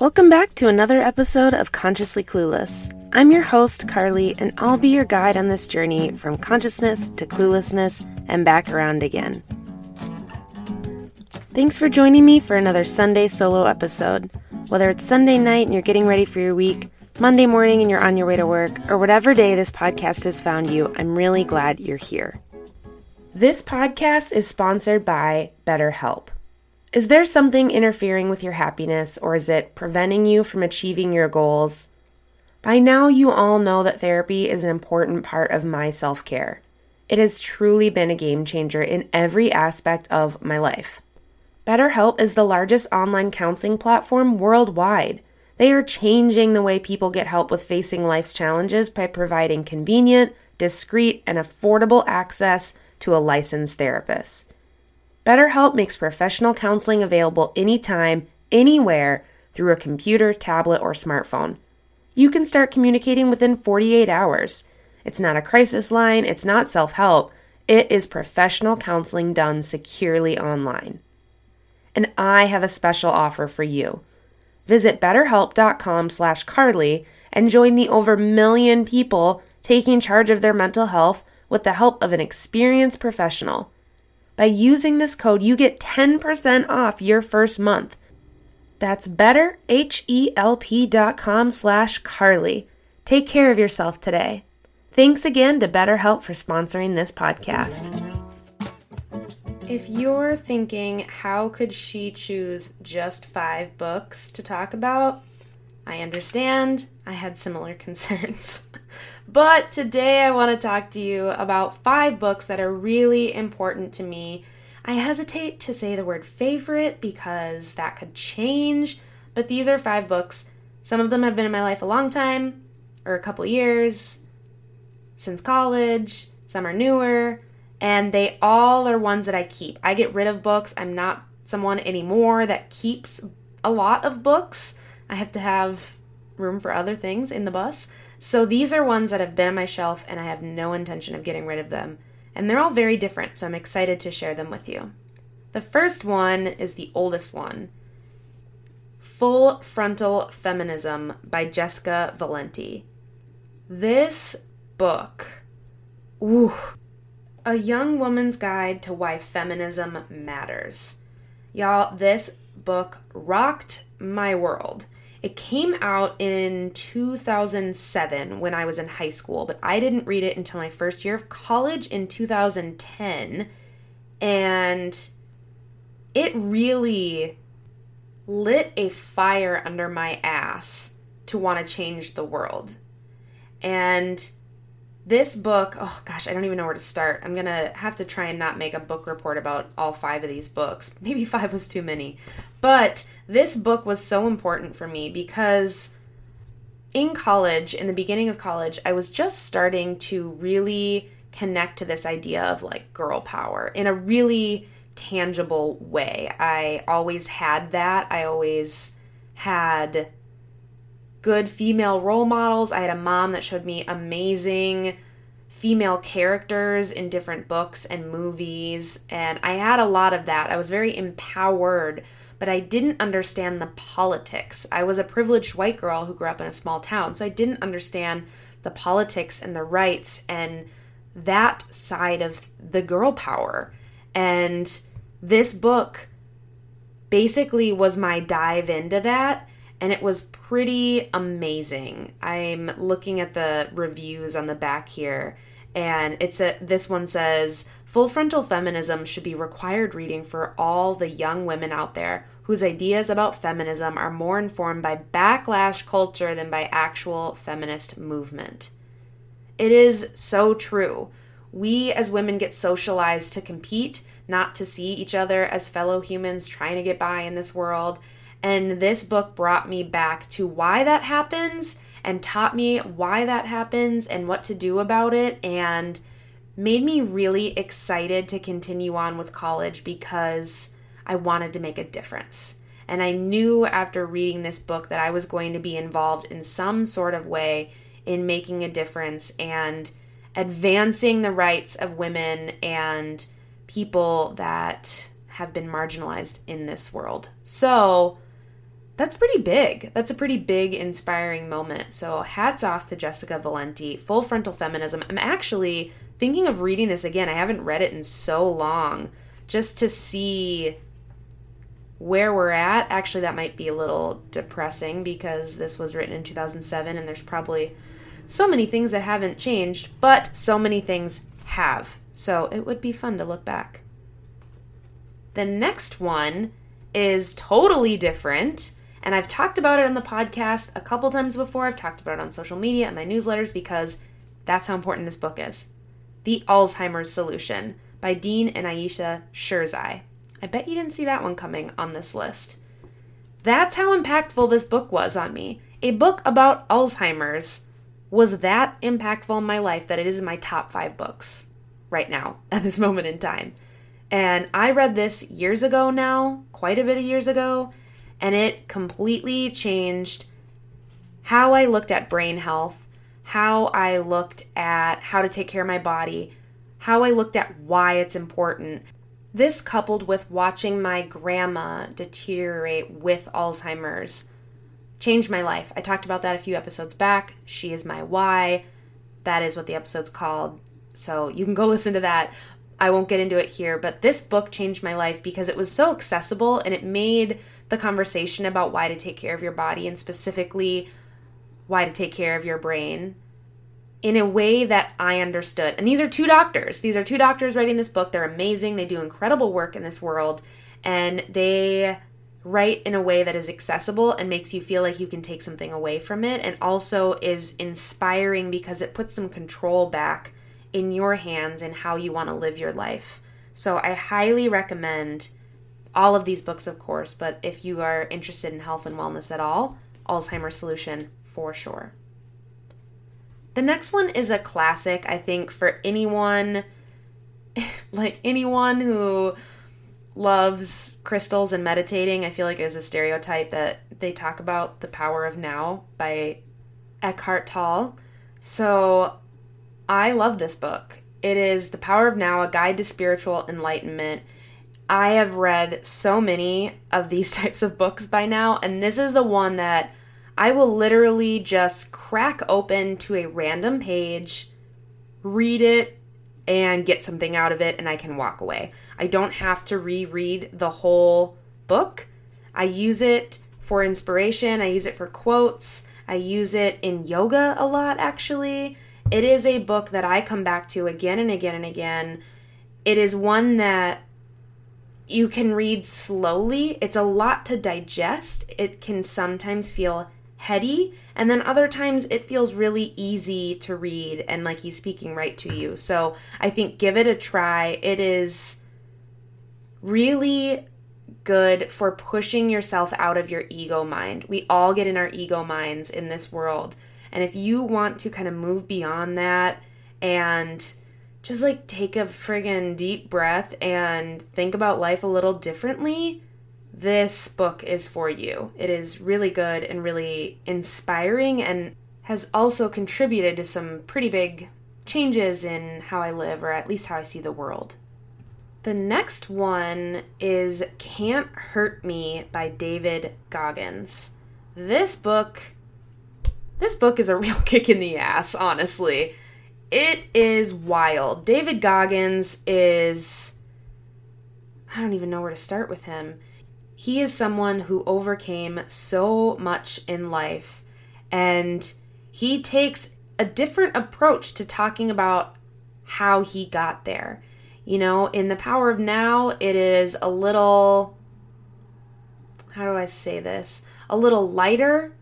Welcome back to another episode of Consciously Clueless. I'm your host, Carly, and I'll be your guide on this journey from consciousness to cluelessness and back around again. Thanks for joining me for another Sunday solo episode. Whether it's Sunday night and you're getting ready for your week, Monday morning and you're on your way to work, or whatever day this podcast has found you, I'm really glad you're here. This podcast is sponsored by BetterHelp. Is there something interfering with your happiness or is it preventing you from achieving your goals? By now, you all know that therapy is an important part of my self care. It has truly been a game changer in every aspect of my life. BetterHelp is the largest online counseling platform worldwide. They are changing the way people get help with facing life's challenges by providing convenient, discreet, and affordable access to a licensed therapist. BetterHelp makes professional counseling available anytime, anywhere through a computer, tablet, or smartphone. You can start communicating within 48 hours. It's not a crisis line, it's not self help, it is professional counseling done securely online. And I have a special offer for you. Visit betterhelp.com slash Carly and join the over million people taking charge of their mental health with the help of an experienced professional. By using this code, you get 10% off your first month. That's betterhelp.com slash Carly. Take care of yourself today. Thanks again to BetterHelp for sponsoring this podcast. If you're thinking, how could she choose just five books to talk about? I understand. I had similar concerns. but today I want to talk to you about five books that are really important to me. I hesitate to say the word favorite because that could change, but these are five books. Some of them have been in my life a long time, or a couple years, since college. Some are newer, and they all are ones that I keep. I get rid of books. I'm not someone anymore that keeps a lot of books. I have to have room for other things in the bus. So these are ones that have been on my shelf and I have no intention of getting rid of them. And they're all very different, so I'm excited to share them with you. The first one is the oldest one Full Frontal Feminism by Jessica Valenti. This book, ooh, a young woman's guide to why feminism matters. Y'all, this book rocked my world. It came out in 2007 when I was in high school, but I didn't read it until my first year of college in 2010. And it really lit a fire under my ass to want to change the world. And this book, oh gosh, I don't even know where to start. I'm going to have to try and not make a book report about all five of these books. Maybe five was too many. But this book was so important for me because in college, in the beginning of college, I was just starting to really connect to this idea of like girl power in a really tangible way. I always had that. I always had good female role models. I had a mom that showed me amazing female characters in different books and movies, and I had a lot of that. I was very empowered, but I didn't understand the politics. I was a privileged white girl who grew up in a small town, so I didn't understand the politics and the rights and that side of the girl power. And this book basically was my dive into that and it was pretty amazing. I'm looking at the reviews on the back here, and it's a this one says full frontal feminism should be required reading for all the young women out there whose ideas about feminism are more informed by backlash culture than by actual feminist movement. It is so true. We as women get socialized to compete, not to see each other as fellow humans trying to get by in this world and this book brought me back to why that happens and taught me why that happens and what to do about it and made me really excited to continue on with college because I wanted to make a difference. And I knew after reading this book that I was going to be involved in some sort of way in making a difference and advancing the rights of women and people that have been marginalized in this world. So, that's pretty big. That's a pretty big, inspiring moment. So, hats off to Jessica Valenti, Full Frontal Feminism. I'm actually thinking of reading this again. I haven't read it in so long just to see where we're at. Actually, that might be a little depressing because this was written in 2007 and there's probably so many things that haven't changed, but so many things have. So, it would be fun to look back. The next one is totally different and I've talked about it on the podcast a couple times before. I've talked about it on social media and my newsletters because that's how important this book is. The Alzheimer's Solution by Dean and Ayesha Sherzai. I bet you didn't see that one coming on this list. That's how impactful this book was on me. A book about Alzheimer's was that impactful in my life that it is in my top five books right now at this moment in time. And I read this years ago now, quite a bit of years ago, and it completely changed how I looked at brain health, how I looked at how to take care of my body, how I looked at why it's important. This coupled with watching my grandma deteriorate with Alzheimer's changed my life. I talked about that a few episodes back. She is my why. That is what the episode's called. So you can go listen to that. I won't get into it here, but this book changed my life because it was so accessible and it made the conversation about why to take care of your body and specifically why to take care of your brain in a way that I understood. And these are two doctors. These are two doctors writing this book. They're amazing. They do incredible work in this world and they write in a way that is accessible and makes you feel like you can take something away from it and also is inspiring because it puts some control back in your hands and how you want to live your life. So I highly recommend all of these books, of course, but if you are interested in health and wellness at all, Alzheimer's Solution for sure. The next one is a classic, I think, for anyone, like anyone who loves crystals and meditating. I feel like is a stereotype that they talk about The Power of Now by Eckhart Tolle. So I love this book. It is The Power of Now, a guide to spiritual enlightenment. I have read so many of these types of books by now, and this is the one that I will literally just crack open to a random page, read it, and get something out of it, and I can walk away. I don't have to reread the whole book. I use it for inspiration, I use it for quotes, I use it in yoga a lot, actually. It is a book that I come back to again and again and again. It is one that you can read slowly. It's a lot to digest. It can sometimes feel heady, and then other times it feels really easy to read and like he's speaking right to you. So I think give it a try. It is really good for pushing yourself out of your ego mind. We all get in our ego minds in this world. And if you want to kind of move beyond that and just like take a friggin' deep breath and think about life a little differently, this book is for you. It is really good and really inspiring and has also contributed to some pretty big changes in how I live, or at least how I see the world. The next one is Can't Hurt Me by David Goggins. This book this book is a real kick in the ass, honestly. It is wild. David Goggins is. I don't even know where to start with him. He is someone who overcame so much in life, and he takes a different approach to talking about how he got there. You know, in The Power of Now, it is a little. How do I say this? A little lighter,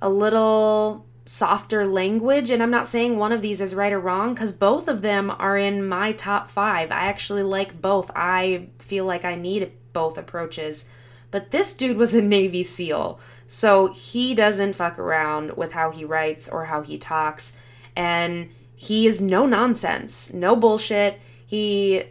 a little softer language. And I'm not saying one of these is right or wrong because both of them are in my top five. I actually like both. I feel like I need both approaches. But this dude was a Navy SEAL. So he doesn't fuck around with how he writes or how he talks. And he is no nonsense, no bullshit. He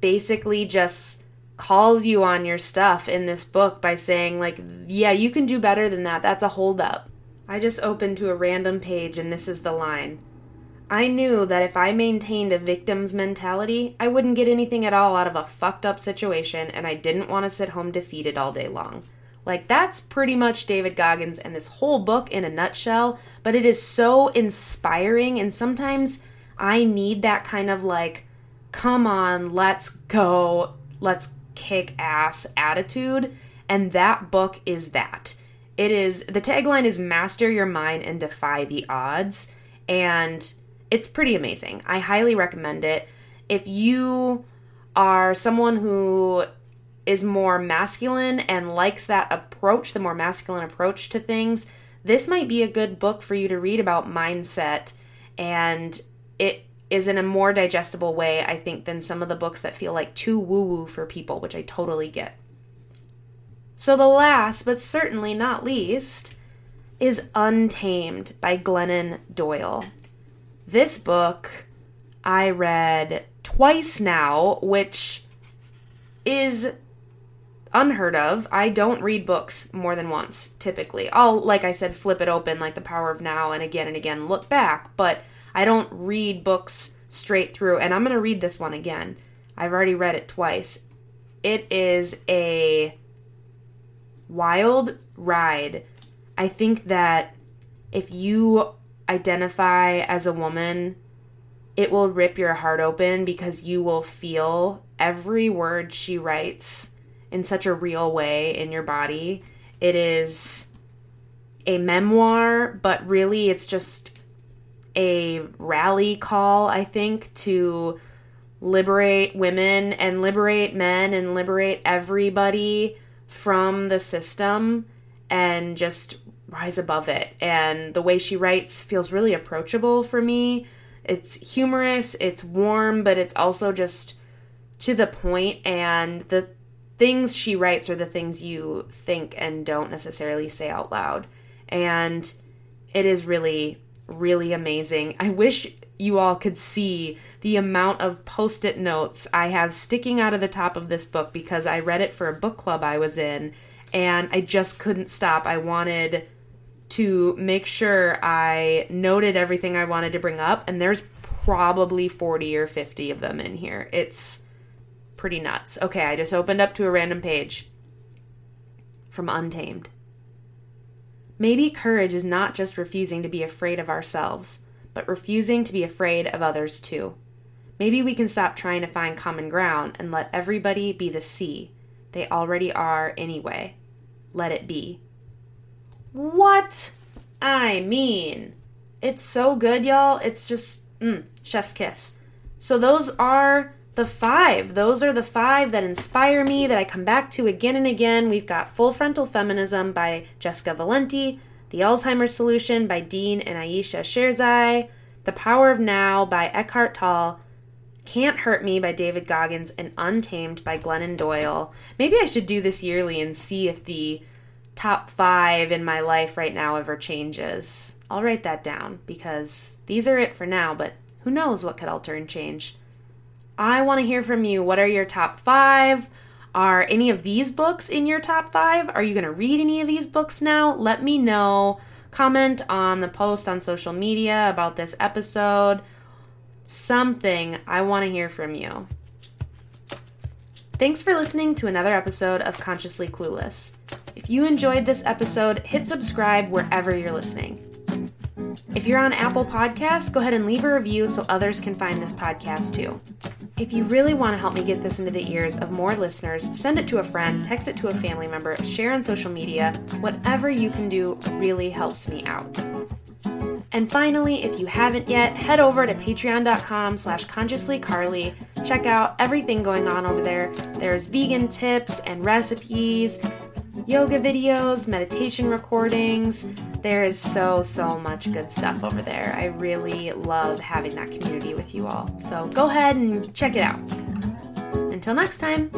basically just calls you on your stuff in this book by saying, like, yeah, you can do better than that. That's a holdup. I just opened to a random page and this is the line. I knew that if I maintained a victim's mentality, I wouldn't get anything at all out of a fucked up situation and I didn't want to sit home defeated all day long. Like, that's pretty much David Goggins and this whole book in a nutshell, but it is so inspiring. And sometimes I need that kind of like, come on, let's go, let's kick ass attitude. And that book is that. It is, the tagline is Master Your Mind and Defy the Odds. And it's pretty amazing. I highly recommend it. If you are someone who is more masculine and likes that approach, the more masculine approach to things, this might be a good book for you to read about mindset. And it is in a more digestible way, I think, than some of the books that feel like too woo woo for people, which I totally get. So, the last, but certainly not least, is Untamed by Glennon Doyle. This book I read twice now, which is unheard of. I don't read books more than once, typically. I'll, like I said, flip it open like The Power of Now and again and again look back, but I don't read books straight through. And I'm going to read this one again. I've already read it twice. It is a wild ride. I think that if you identify as a woman, it will rip your heart open because you will feel every word she writes in such a real way in your body. It is a memoir, but really it's just a rally call, I think, to liberate women and liberate men and liberate everybody from the system and just rise above it. And the way she writes feels really approachable for me. It's humorous, it's warm, but it's also just to the point and the things she writes are the things you think and don't necessarily say out loud. And it is really, really amazing. I wish you all could see the amount of post it notes I have sticking out of the top of this book because I read it for a book club I was in and I just couldn't stop. I wanted to make sure I noted everything I wanted to bring up, and there's probably 40 or 50 of them in here. It's pretty nuts. Okay, I just opened up to a random page from Untamed. Maybe courage is not just refusing to be afraid of ourselves, but refusing to be afraid of others too. Maybe we can stop trying to find common ground and let everybody be the sea they already are anyway. Let it be. What? I mean, it's so good, y'all. It's just, mm, chef's kiss. So, those are the five. Those are the five that inspire me, that I come back to again and again. We've got Full Frontal Feminism by Jessica Valenti, The Alzheimer's Solution by Dean and Ayesha Sherzai, The Power of Now by Eckhart Tolle, Can't Hurt Me by David Goggins, and Untamed by Glennon Doyle. Maybe I should do this yearly and see if the top five in my life right now ever changes. I'll write that down because these are it for now, but who knows what could alter and change. I want to hear from you. What are your top five? Are any of these books in your top five? Are you going to read any of these books now? Let me know. Comment on the post on social media about this episode. Something. I want to hear from you. Thanks for listening to another episode of Consciously Clueless. If you enjoyed this episode, hit subscribe wherever you're listening. If you're on Apple Podcasts, go ahead and leave a review so others can find this podcast too. If you really want to help me get this into the ears of more listeners, send it to a friend, text it to a family member, share on social media. Whatever you can do really helps me out. And finally, if you haven't yet, head over to patreon.com slash consciouslycarly. Check out everything going on over there. There's vegan tips and recipes, yoga videos, meditation recordings. There is so, so much good stuff over there. I really love having that community with you all. So go ahead and check it out. Until next time.